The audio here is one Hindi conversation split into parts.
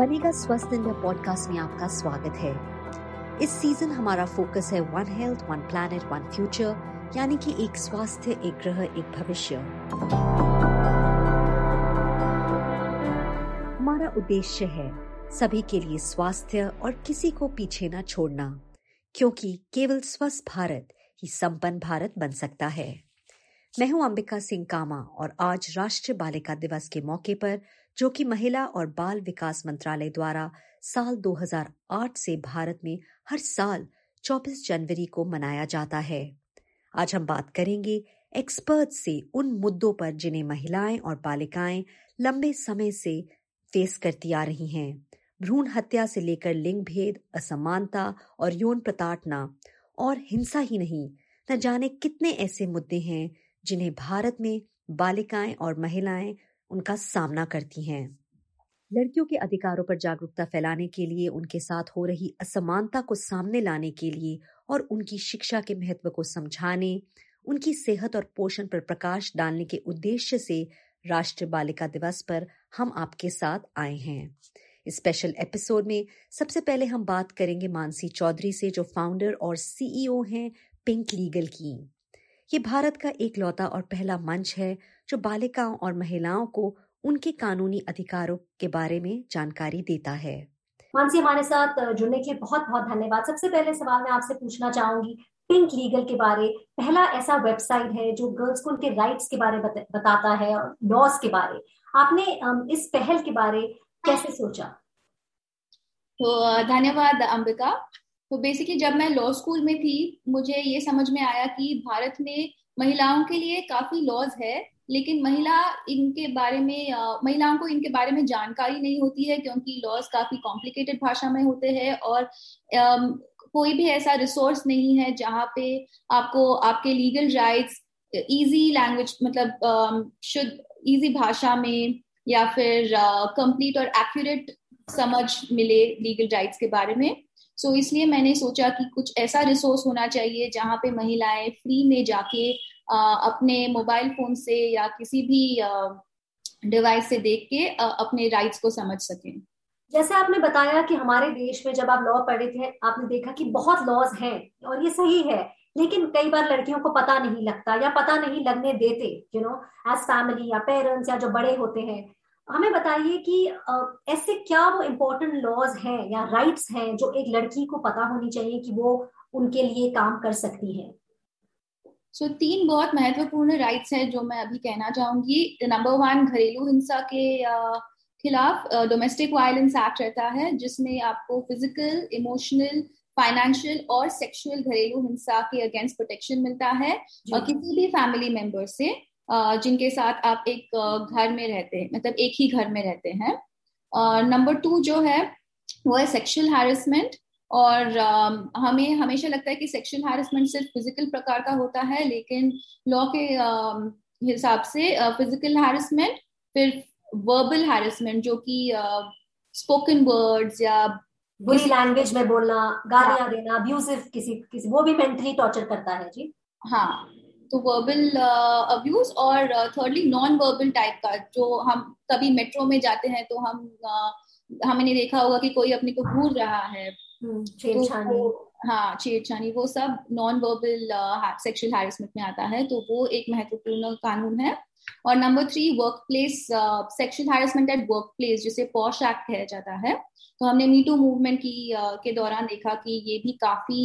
बनेगा स्वस्थ इंडिया पॉडकास्ट में आपका स्वागत है। इस सीज़न हमारा फोकस है one health, one planet, one future, यानी कि एक स्वास्थ्य, एक ग्रह, एक भविष्य। हमारा उद्देश्य है सभी के लिए स्वास्थ्य और किसी को पीछे न छोड़ना, क्योंकि केवल स्वस्थ भारत ही संपन्न भारत बन सकता है। मैं हूँ अंबिका सिंह कामा और आज राष्ट्रीय बालिका दिवस के मौके पर, जो कि महिला और बाल विकास मंत्रालय द्वारा साल 2008 से भारत में हर साल 24 जनवरी को मनाया जाता है। आज हम बात करेंगे एक्सपर्ट से उन मुद्दों पर जिन्हें महिलाएँ और बालिकाएँ लंबे समय से फेस करती आ रही हैं। भ्रूण हत्या से लेकर लिंग भेद, असमानता और यौन प्रताड़ना, और हिंसा ही नहीं, न जाने कितने ऐसे मुद्दे हैं जिन्हें भारत में बालिकाएँ और महिलाएँ उनका सामना करती हैं। लड़कियों के अधिकारों पर जागरूकता फैलाने के लिए, उनके साथ हो रही असमानता को सामने लाने के लिए और उनकी शिक्षा के महत्व को समझाने, उनकी सेहत और पोषण पर प्रकाश डालने के उद्देश्य से राष्ट्रीय बालिका दिवस पर हम आपके साथ आए हैं। इस स्पेशल एपिसोड में सबसे पहले हम बात करेंगे मानसी चौधरी से, जो फाउंडर और सीईओ हैं पिंक लीगल की। ये भारत का एक लौता और पहला मंच है जो बालिकाओं और महिलाओं को उनके कानूनी अधिकारों के बारे में जानकारी देता है। मानसी हमारे साथ जुड़ने के लिए बहुत बहुत धन्यवाद। सबसे पहले सवाल मैं आपसे पूछना चाहूँगी पिंक लीगल के बारे। पहला ऐसा वेबसाइट है जो गर्ल्स को उनके राइट्स के बारे बत, बताता है और लॉस के बारे। आपने इस पहल के बारे कैसे सोचा? तो धन्यवाद अंबिका। तो बेसिकली जब मैं लॉ स्कूल में थी, मुझे ये समझ में आया कि भारत में महिलाओं के लिए काफ़ी लॉज है, लेकिन महिला इनके बारे में महिलाओं को इनके बारे में जानकारी नहीं होती है क्योंकि लॉज काफ़ी कॉम्प्लिकेटेड भाषा में होते हैं और कोई भी ऐसा रिसोर्स नहीं है जहाँ पे आपको, आपके लीगल राइट्स इजी लैंग्वेज मतलब शुद्ध इजी भाषा में या फिर कंप्लीट और एक्यूरेट समझ मिले लीगल राइट्स के बारे में। सो so, इसलिए मैंने सोचा कि कुछ ऐसा रिसोर्स होना चाहिए जहाँ पे महिलाएँ फ्री में जाके अपने मोबाइल फ़ोन से या किसी भी डिवाइस से देख के अपने राइट्स को समझ सकें। जैसे आपने बताया कि हमारे देश में जब आप लॉ पढ़े थे आपने देखा कि बहुत लॉज हैं और ये सही है लेकिन कई बार लड़कियों को पता नहीं लगता या पता नहीं लगने देते यू नो एज फैमिली या पेरेंट्स या जो बड़े होते हैं हमें बताइए कि ऐसे क्या वो इम्पोर्टेंट लॉज हैं या राइट्स हैं जो एक लड़की को पता होनी चाहिए कि वो उनके लिए काम कर सकती है? सो so, तीन बहुत महत्वपूर्ण राइट्स हैं जो मैं अभी कहना चाहूँगी। नंबर वन घरेलू हिंसा के खिलाफ डोमेस्टिक वायलेंस एक्ट रहता है जिसमें आपको फ़िज़िकल इमोशनल फाइनेंशियल और सेक्सुअल घरेलू हिंसा के अगेंस्ट प्रोटेक्शन मिलता है और किसी भी फैमिली मेंबर से। जिनके साथ आप एक घर में रहते हैं मतलब एक ही घर में रहते हैं। नंबर टू जो है वो है सेक्शुअल हैरेसमेंट और हमें हमेशा लगता है कि सेक्सुअल हैरेसमेंट सिर्फ़ फ़िज़िकल प्रकार का होता है लेकिन लॉ के हिसाब से फ़िज़िकल हैरेसमेंट फिर वर्बल हैरेसमेंट जो कि स्पोकन वर्ड्स या बुरी लैंग्वेज में बोलना गालियाँ हाँ। देना अब्यूजिव किसी किसी वो भी मेंटली टॉर्चर करता है जी? हाँ। तो वर्बल अब्यूज और थर्डली नॉन वर्बल टाइप का जो हम कभी मेट्रो में जाते हैं तो हम uh, हमने देखा होगा कि कोई अपने को घूर रहा है। हम्म, तो हाँ छेड़छानी वो सब नॉन वर्बल सेक्सुअल हैरेसमेंट में आता है तो वो एक महत्वपूर्ण कानून है। और number three work place sexual harassment at work place जिसे पॉश एक्ट कहा जाता है। तो हमने मीटू मूवमेंट की uh, के दौरान देखा कि ये भी काफ़ी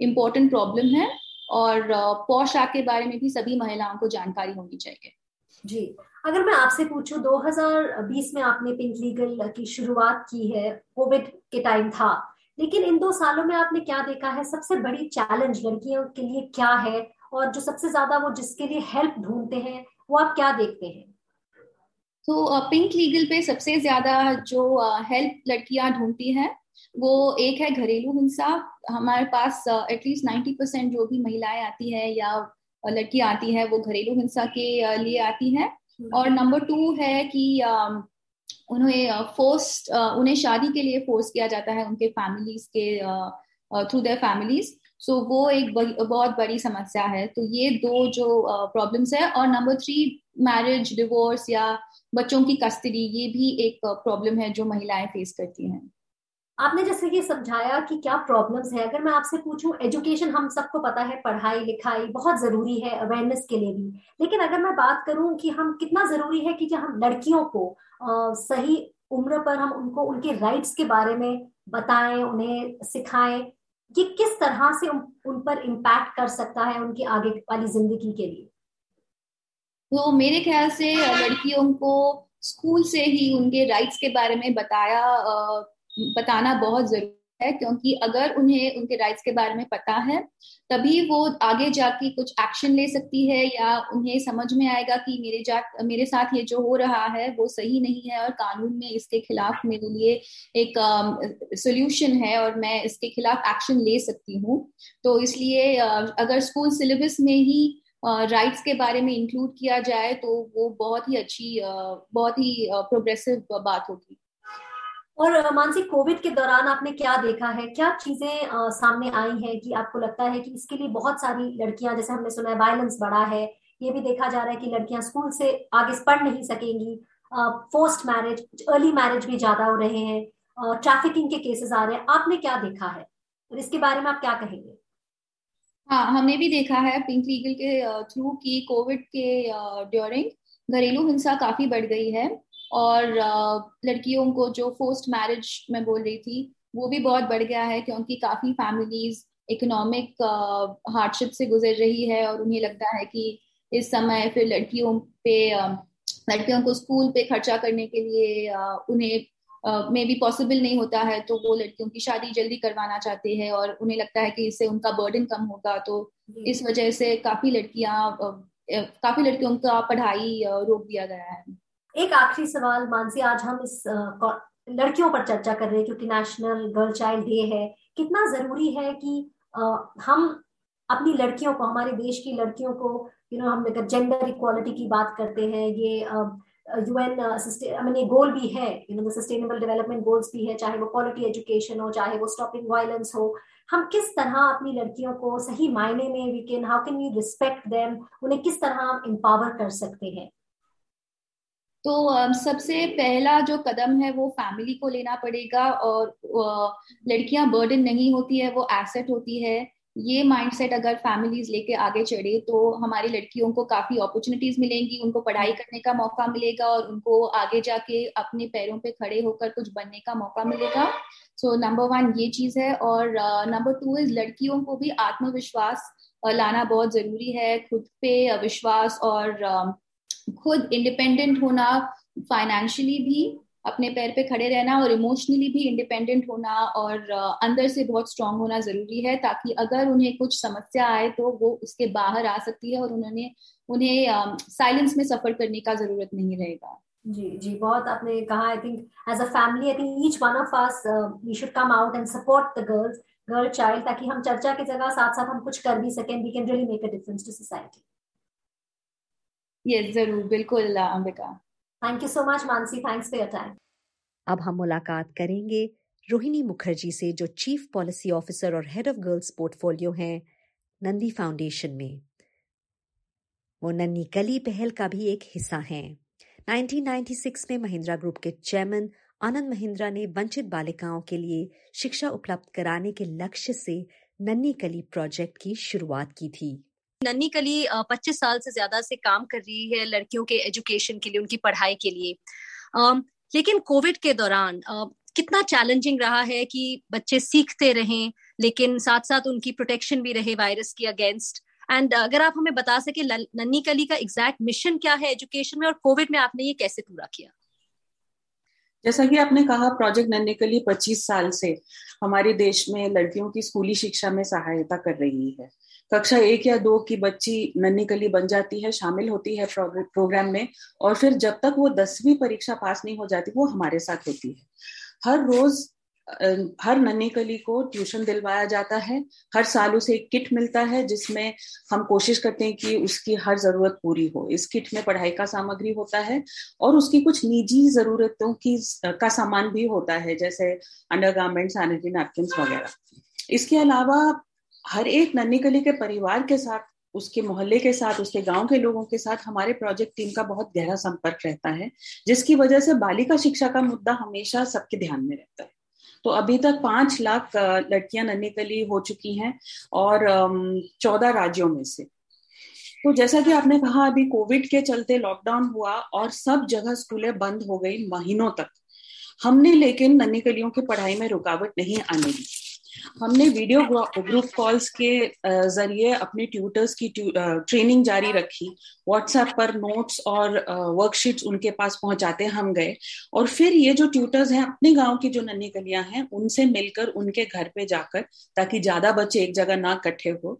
इम्पोर्टेंट uh, प्रॉब्लम है। और पोशाक के बारे में भी सभी महिलाओं को जानकारी होनी चाहिए। जी। अगर मैं आपसे पूछूँ 2020 में आपने पिंक लीगल की शुरुआत की है कोविड के टाइम था लेकिन इन दो सालों में आपने क्या देखा है? सबसे बड़ी चैलेंज लड़कियों के लिए क्या है? और जो सबसे ज़्यादा वो जिसके लिए हेल्प ढूंढते हैं वो आप क्या देखते हैं? तो पिंक लीगल पे सबसे ज़्यादा जो हेल्प लड़कियाँ ढूंढती हैं वो एक है घरेलू हिंसा हमारे पास एटलीस्ट नाइन्टी परसेंट जो भी महिलाएँ आती है या लड़की आती है वो घरेलू हिंसा के लिए आती है। हम्म। और नंबर टू है कि उन्हें फोर्स उन्हें शादी के लिए फोर्स किया जाता है उनके फैमिलीज़ के थ्रू देयर फैमिलीज़ सो वो एक बहुत बड़ी समस्या है। तो ये दो जो प्रॉब्लम्स है। और नंबर थ्री मैरिज डिवोर्स या बच्चों की कस्टडी ये भी एक प्रॉब्लम है जो महिलाएँ फेस करती हैं। आपने जैसे ये समझाया कि क्या प्रॉब्लम्स है अगर मैं आपसे पूछूँ एजुकेशन हम सबको पता है पढ़ाई लिखाई बहुत ज़रूरी है अवेयरनेस के लिए भी। लेकिन अगर मैं बात करूँ कि हम कितना ज़रूरी है कि जब हम लड़कियों को आ, सही उम्र पर हम उनको उनके राइट्स के बारे में बताएँ उन्हें सिखाएँ ये किस तरह से उन, उन पर इम्पैक्ट कर सकता है उनकी आगे वाली ज़िंदगी के लिए? तो मेरे ख्याल से लड़कियों को स्कूल से ही उनके राइट्स के बारे में बताया बताना बहुत ज़रूरी है क्योंकि अगर उन्हें उनके राइट्स के बारे में पता है तभी वो आगे जाके कुछ एक्शन ले सकती है या उन्हें समझ में आएगा कि मेरे जा मेरे साथ ये जो हो रहा है वो सही नहीं है और कानून में इसके खिलाफ मेरे लिए एक सोल्यूशन um, है और मैं इसके खिलाफ एक्शन ले सकती हूँ। तो इसलिए uh, अगर स्कूल सिलेबस में ही राइट्स uh, के बारे में इंक्लूड किया जाए तो वो बहुत ही अच्छी uh, बहुत ही प्रोग्रेसिव uh, बात होगी। और मानसी, कोविड के दौरान आपने क्या देखा है? क्या चीज़ें सामने आई हैं कि आपको लगता है कि इसके लिए बहुत सारी लड़कियाँ, जैसे हमने सुना है वायलेंस बढ़ा है, ये भी देखा जा रहा है कि लड़कियाँ स्कूल से आगे पढ़ नहीं सकेंगी पोस्ट मैरिज अर्ली मैरिज भी ज़्यादा हो रहे हैं ट्रैफिकिंग के केसेस आ रहे हैं। आपने क्या देखा है? और इसके बारे में आप क्या कहेंगे? हाँ हमने भी देखा है पिंक लीगल के थ्रू की कोविड के ड्यूरिंग घरेलू हिंसा काफ़ी बढ़ गई है। और लड़कियों को जो फोस्ट मैरिज में बोल रही थी वो भी बहुत बढ़ गया है क्योंकि काफ़ी फैमिलीज़ इकोनॉमिक हार्डशिप से गुजर रही है और उन्हें लगता है कि इस समय फिर लड़कियों पे लड़कियों को स्कूल पे खर्चा करने के लिए उन्हें मे भी पॉसिबल नहीं होता है तो वो लड़कियों की शादी जल्दी करवाना चाहते हैं और उन्हें लगता है कि इससे उनका बर्डन कम होगा तो इस वजह से काफ़ी लड़कियाँ काफ़ी लड़कियों का पढ़ाई रोक दिया गया है। एक आखिरी सवाल, मानसी, आज हम इस लड़कियों पर चर्चा कर रहे हैं, क्योंकि नेशनल गर्ल चाइल्ड डे है। कितना ज़रूरी है कि हम अपनी लड़कियों को, हमारे देश की लड़कियों को यू नो हम जेंडर इक्वालिटी की बात करते हैं, ये यूएन मीन गोल भी है you know sustainable development goals भी है, चाहे वो क्वालिटी एजुकेशन हो, चाहे वो स्टॉपिंग वायलेंस हो। हम किस तरह अपनी लड़कियों को सही मायने में we can how can you respect them उन्हें किस तरह हम एम्पावर कर सकते हैं? तो सबसे पहला जो कदम है वो फैमिली को लेना पड़ेगा और लड़कियाँ बर्डन नहीं होती है, वो एसेट होती है। ये माइंडसेट अगर फैमिलीज़ लेके आगे चढ़े तो हमारी लड़कियों को काफ़ी अपॉर्चुनिटीज़ मिलेंगी, उनको पढ़ाई करने का मौका मिलेगा और उनको आगे जाके अपने पैरों पे खड़े होकर कुछ बनने का मौका मिलेगा। सो नंबर वन ये चीज़ है और नंबर टू इज़ लड़कियों को भी आत्मविश्वास लाना बहुत ज़रूरी है, खुद पे विश्वास और खुद इंडिपेंडेंट होना फाइनेंशियली भी अपने पैर पे खड़े रहना और इमोशनली भी इंडिपेंडेंट होना और अंदर से बहुत स्ट्रांग होना ज़रूरी है ताकि अगर उन्हें कुछ समस्या आए तो वो उसके बाहर आ सकती है और उन्होंने, उन्हें साइलेंस में सफ़र करने का ज़रूरत नहीं रहेगा। जी जी, बहुत आपने कहा I think as a family I think each one of us we should come out and support the girls girl child ताकि हम चर्चा की जगह साथ साथ हम कुछ कर भी सकें we can really make a difference to society yes ज़रूर बिल्कुल Ambika. Thank you so much Mansi thanks for your time अब हम मुलाकात करेंगे रोहिणी मुखर्जी से जो चीफ पॉलिसी ऑफिसर और हेड ऑफ़ गर्ल्स पोर्टफोलियो हैं नंदी फाउंडेशन में। वो नन्नी कली पहल का भी एक हिस्सा हैं। 1996 में महिंद्रा ग्रुप के चेयरमैन आनंद महिंद्रा ने वंचित बालिकाओं के लिए शिक्षा उपलब्ध कराने के लक्ष्य से नन्नी कली प्रोजेक्ट की शुरुआत की थी। नन्नी कली पच्चीस साल से ज़्यादा से काम कर रही है लड़कियों के एजुकेशन के लिए, उनकी पढ़ाई के लिए। लेकिन कोविड के दौरान कितना चैलेंजिंग रहा है कि बच्चे सीखते रहें, लेकिन साथ साथ उनकी प्रोटेक्शन भी रहे वायरस की अगेंस्ट एंड अगर आप हमें बता सके नन्नी कली का एग्जैक्ट मिशन क्या है एजुकेशन में और कोविड में आपने ये कैसे पूरा किया? जैसा कि आपने कहा प्रोजेक्ट नन्नी कली 25 साल से हमारे देश में लड़कियों की स्कूली शिक्षा में सहायता कर रही है। कक्षा एक या दो की बच्ची नन्नी कली बन जाती है, शामिल होती है प्रोग्राम में और फिर जब तक वो दसवीं परीक्षा पास नहीं हो जाती, वो हमारे साथ होती है। हर रोज हर नन्ही कली को ट्यूशन दिलवाया जाता है। हर साल उसे एक किट मिलता है, जिसमें हम कोशिश करते हैं कि उसकी हर ज़रूरत पूरी हो। इस किट में पढ़ाई का सामग्री होता है और उसकी कुछ निजी जरूरतों की का सामान भी होता है, जैसे अंडर गार्मेंट सैनिटरी नैपकिन वगैरह। इसके अलावा हर एक नन्ही कली के परिवार के साथ, उसके मोहल्ले के साथ, उसके गाँव के लोगों के साथ हमारे प्रोजेक्ट टीम का बहुत गहरा संपर्क रहता है, जिसकी वजह से बालिका शिक्षा का मुद्दा हमेशा सबके ध्यान में रहता है। तो अभी तक पाँच लाख लड़कियाँ नन्ही कली हो चुकी हैं और चौदह राज्यों में से। तो जैसा कि आपने कहा, अभी कोविड के चलते लॉकडाउन हुआ और सब जगह स्कूलें बंद हो गई महीनों तक। हमने लेकिन नन्ही कलियों की पढ़ाई में रुकावट नहीं आने दी। हमने वीडियो ग्रुप कॉल्स के ज़रिए अपने ट्यूटर्स की ट्रेनिंग जारी रखी। व्हाट्सएप पर नोट्स और वर्कशीट्स उनके पास पहुंचाते हम गए। और फिर ये जो ट्यूटर्स हैं, अपने गाँव की जो नन्ही कलियाँ हैं, उनसे मिलकर उनके घर पे जाकर, ताकि ज़्यादा बच्चे एक जगह ना इकट्ठे हो,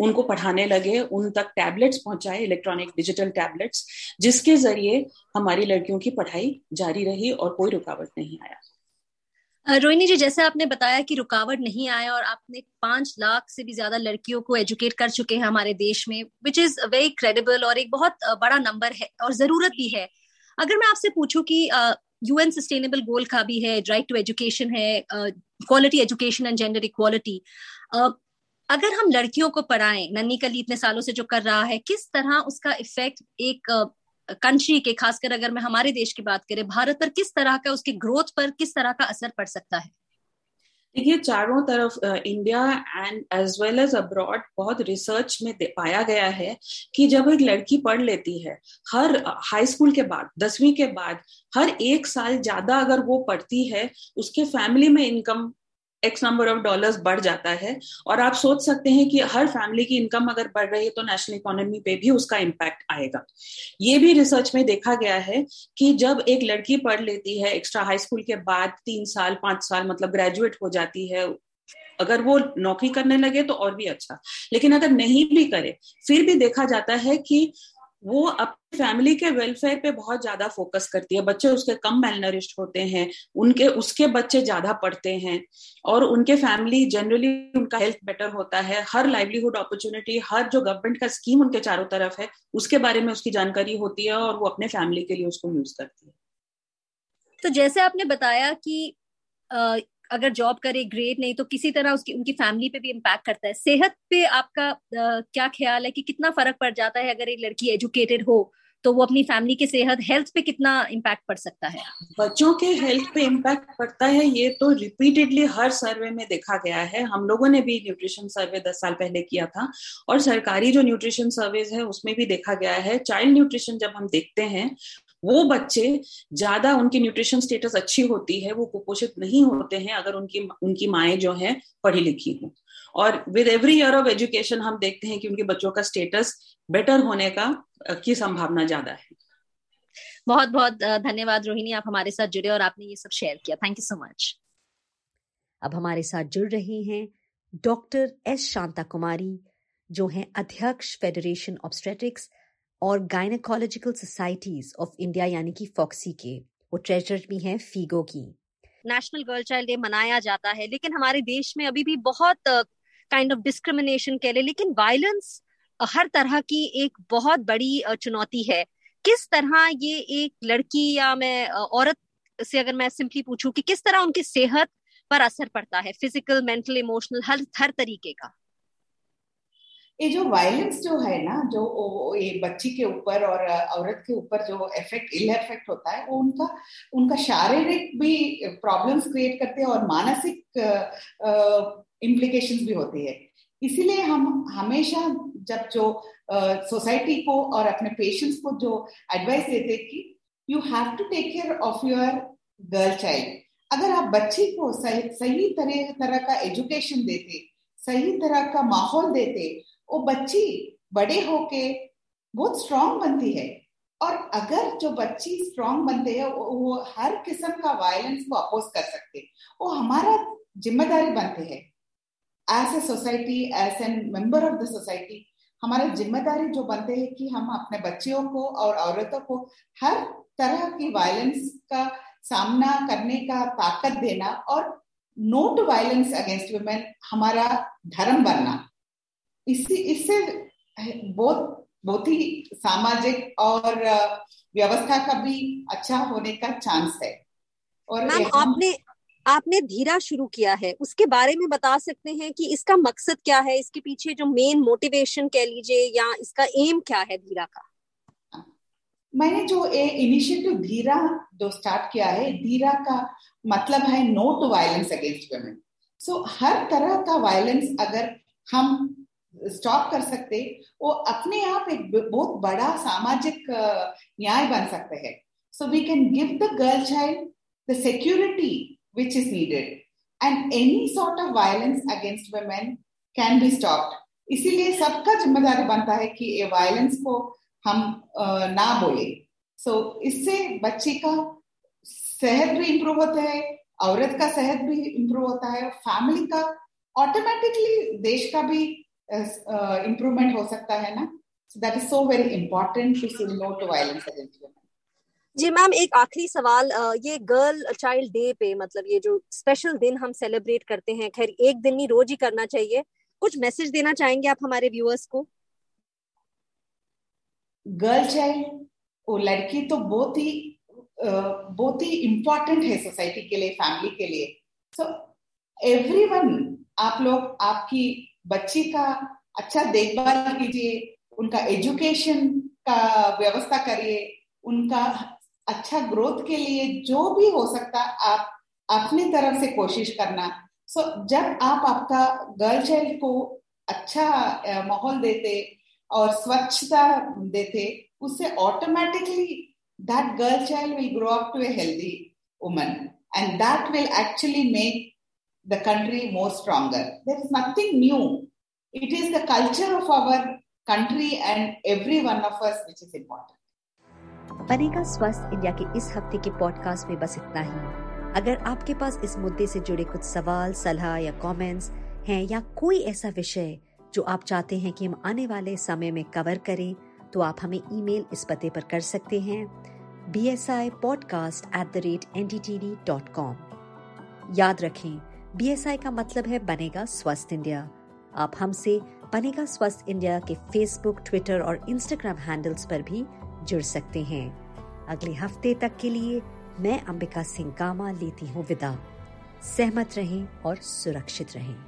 उनको पढ़ाने लगे, उन तक टैबलेट्स पहुँचाए इलेक्ट्रॉनिक डिजिटल टैबलेट्स जिसके ज़रिए हमारी लड़कियों की पढ़ाई जारी रही और कोई रुकावट नहीं आया। रोहिणी जी, जैसे आपने बताया कि रुकावट नहीं आया और आपने पाँच लाख से भी ज़्यादा लड़कियों को एजुकेट कर चुके हैं हमारे देश में विच इज़ वेरी क्रेडिबल और एक बहुत बड़ा नंबर है और ज़रूरत भी है। अगर मैं आपसे पूछूँ कि यूएन सस्टेनेबल गोल का भी है राइट टू एजुकेशन है quality education and gender equality अगर हम लड़कियों को पढ़ाएँ नन्नी कली इतने सालों से जो कर रहा है, किस तरह उसका इफ़ेक्ट एक कंट्री के, खासकर अगर मैं हमारे देश की बात करें, भारत पर किस तरह का, उसके ग्रोथ पर किस तरह का असर पड़ सकता है? देखिए, चारों तरफ़ India and as well as abroad बहुत रिसर्च में पाया गया है कि जब एक लड़की पढ़ लेती है, हर हाई स्कूल के बाद, दसवीं के बाद, हर एक साल ज़्यादा अगर वो पढ़ती है, उसके फैमिली में income X number of dollars बढ़ जाता है और आप सोच सकते हैं कि हर फैमिली की इनकम अगर बढ़ रही है तो नेशनल इकोनॉमी पे भी उसका इम्पैक्ट आएगा। ये भी रिसर्च में देखा गया है कि जब एक लड़की पढ़ लेती है एक्स्ट्रा हाई स्कूल के बाद तीन साल, पाँच साल मतलब ग्रेजुएट हो जाती है, अगर वो नौकरी करने लगे तो और भी अच्छा। लेकिन अगर नहीं भी करे, फिर भी देखा जाता है कि वो अपनी फैमिली के वेलफेयर पे बहुत ज़्यादा फोकस करती है। बच्चे उसके कम मेलनरिस्ट होते हैं, उनके, उसके बच्चे ज़्यादा पढ़ते हैं और उनके फैमिली जनरली उनका हेल्थ बेटर होता है। हर लाइवलीहुड अपॉर्चुनिटी हर जो गवर्नमेंट का स्कीम उनके चारों तरफ़ है, उसके बारे में उसकी जानकारी होती है और वो अपने फैमिली के लिए उसको यूज़ करती है। तो जैसे आपने बताया कि अगर जॉब करे ग्रेट नहीं तो किसी तरह उसकी उनकी फैमिली पे भी इम्पैक्ट करता है। सेहत पे आपका आ, क्या ख्याल है कि कितना फ़र्क पड़ जाता है अगर एक लड़की एजुकेटेड हो तो वो अपनी फैमिली के सेहत हेल्थ पे कितना इम्पैक्ट पड़ सकता है? बच्चों के हेल्थ पे इम्पैक्ट पड़ता है ये तो रिपीटेडली हर सर्वे में देखा गया है। हम लोगों ने भी न्यूट्रिशन सर्वे दस साल पहले किया था और सरकारी जो न्यूट्रिशन सर्वेज है उसमें भी देखा गया है। चाइल्ड न्यूट्रिशन जब हम देखते हैं वो बच्चे ज़्यादा उनकी न्यूट्रिशन स्टेटस अच्छी होती है, वो कुपोषित नहीं होते हैं अगर उनकी उनकी माए जो है पढ़ी लिखी हो। और with every year of education हम देखते हैं कि उनके बच्चों का स्टेटस बेटर होने का की संभावना ज़्यादा है। बहुत बहुत धन्यवाद रोहिणी, आप हमारे साथ जुड़े और आपने ये सब शेयर किया। थैंक यू सो मच अब हमारे साथ जुड़ रही हैं डॉक्टर एस शांता कुमारी जो हैं अध्यक्ष फेडरेशन ऑब्स्ट्रेटिक्स और गायनाकोलॉजिकल सोसाइटीज ऑफ़ इंडिया यानी कि फॉक्सी के, वो ट्रेजर भी हैं फीगो की। नेशनल गर्ल चाइल्ड डे मनाया जाता है, लेकिन हमारे देश में अभी भी बहुत काइंड ऑफ़ डिस्क्रिमिनेशन कह ले लेकिन वायलेंस हर तरह की एक बहुत बड़ी चुनौती है। किस तरह ये एक लड़की या मैं औरत से अगर मैं सिंपली पूछूँ कि किस तरह उनकी सेहत पर असर पड़ता है फ़िज़िकल मेंटल इमोशनल हर हर तरीके का? ये जो वायलेंस जो है ना, जो ये बच्ची के ऊपर और औरत के ऊपर जो इफ़ेक्ट इल इफ़ेक्ट होता है, वो उनका उनका शारीरिक भी प्रॉब्लम्स क्रिएट करते हैं और मानसिक इम्प्लीकेशंस भी होती है। इसीलिए हम हमेशा जब जो सोसाइटी को और अपने पेशेंट्स को जो एडवाइस देते कि you have to take care of your girl child अगर आप बच्ची को सही सही तरह तरह का एजुकेशन देते सही तरह का माहौल देते, वो बच्ची बड़े होके बहुत स्ट्रांग बनती है। और अगर जो बच्ची स्ट्रांग बनते हैं, वो हर किस्म का वायलेंस को अपोज कर सकते वो हमारा ज़िम्मेदारी बनते हैं। As a society as an member of the society हमारा ज़िम्मेदारी जो बनते हैं कि हम अपने बच्चियों को और औरतों को हर तरह की वायलेंस का सामना करने का ताकत देना और no to violence against women हमारा धर्म बनना। इससे इससे बहुत बहुत ही सामाजिक और व्यवस्था का भी अच्छा होने का चांस है। और मैम आपने आपने धीरा शुरू किया है। उसके बारे में बता सकते हैं कि इसका मकसद क्या है? इसके पीछे जो मेन मोटिवेशन कह लीजिए या इसका एम क्या है धीरा का? मैंने जो ए इनिशिएटिव धीरा जो स्टार्ट किया है, धीरा का मतलब है no to violence against women so हर तरह का वायलेंस अगर हम स्टॉप कर सकते, वो अपने आप एक बहुत बड़ा सामाजिक न्याय बन सकते हैं। So we can give the girl child the security which is needed and any sort of violence against women can be stopped. इसीलिए सबका ज़िम्मेदारी बनता है कि ये वायलेंस को हम ना बोले। सो so, इससे बच्ची का सेहत भी इंप्रूव होता है औरत का सेहत भी इंप्रूव होता है फैमिली का ऑटोमेटिकली देश का भी इंप्रूवमेंट हो सकता है ना? So that is so very important to say no to violence against women ji ma'am एक आखिरी सवाल ये गर्ल चाइल्ड डे पे मतलब ये जो स्पेशल दिन हम सेलिब्रेट करते हैं खैर एक दिन नहीं रोज ही करना चाहिए। कुछ मैसेज देना चाहेंगे आप हमारे व्यूअर्स को? गर्ल चाइल्ड वो लड़की तो बहुत ही बहुत ही इम्पोर्टेंट है सोसाइटी के लिए फैमिली के लिए। सो एवरीवन आप लोग आपकी बच्ची का अच्छा देखभाल कीजिए उनका एजुकेशन का व्यवस्था करिए उनका अच्छा ग्रोथ के लिए जो भी हो सकता आप अपनी तरफ़ से कोशिश करना। सो so, जब आप आपका गर्ल चाइल्ड को अच्छा माहौल देते और स्वच्छता देते उससे automatically that girl child will grow up to a healthy woman and that will actually make the country more stronger. There is nothing new. It is the culture of our country and every one of us which is important. बनेगा स्वस्थ इंडिया के इस हफ़्ते के पॉडकास्ट में बस इतना ही अगर आपके पास इस मुद्दे से जुड़े कुछ सवाल, सलाह या कमेंट्स हैं या कोई ऐसा विषय जो आप चाहते हैं कि हम आने वाले समय में कवर करें तो आप हमें ईमेल इस पते पर कर सकते हैं B S I podcast at the rate N T T D dot com याद रखें बी एस आई का मतलब है बनेगा स्वस्थ इंडिया। आप हमसे बनेगा स्वस्थ इंडिया के फेसबुक ट्विटर और इंस्टाग्राम हैंडल्स पर भी जुड़ सकते हैं। अगले हफ़्ते तक के लिए मैं अंबिका सिंह कामा लेती हूँ विदा। सहमत रहें और सुरक्षित रहें।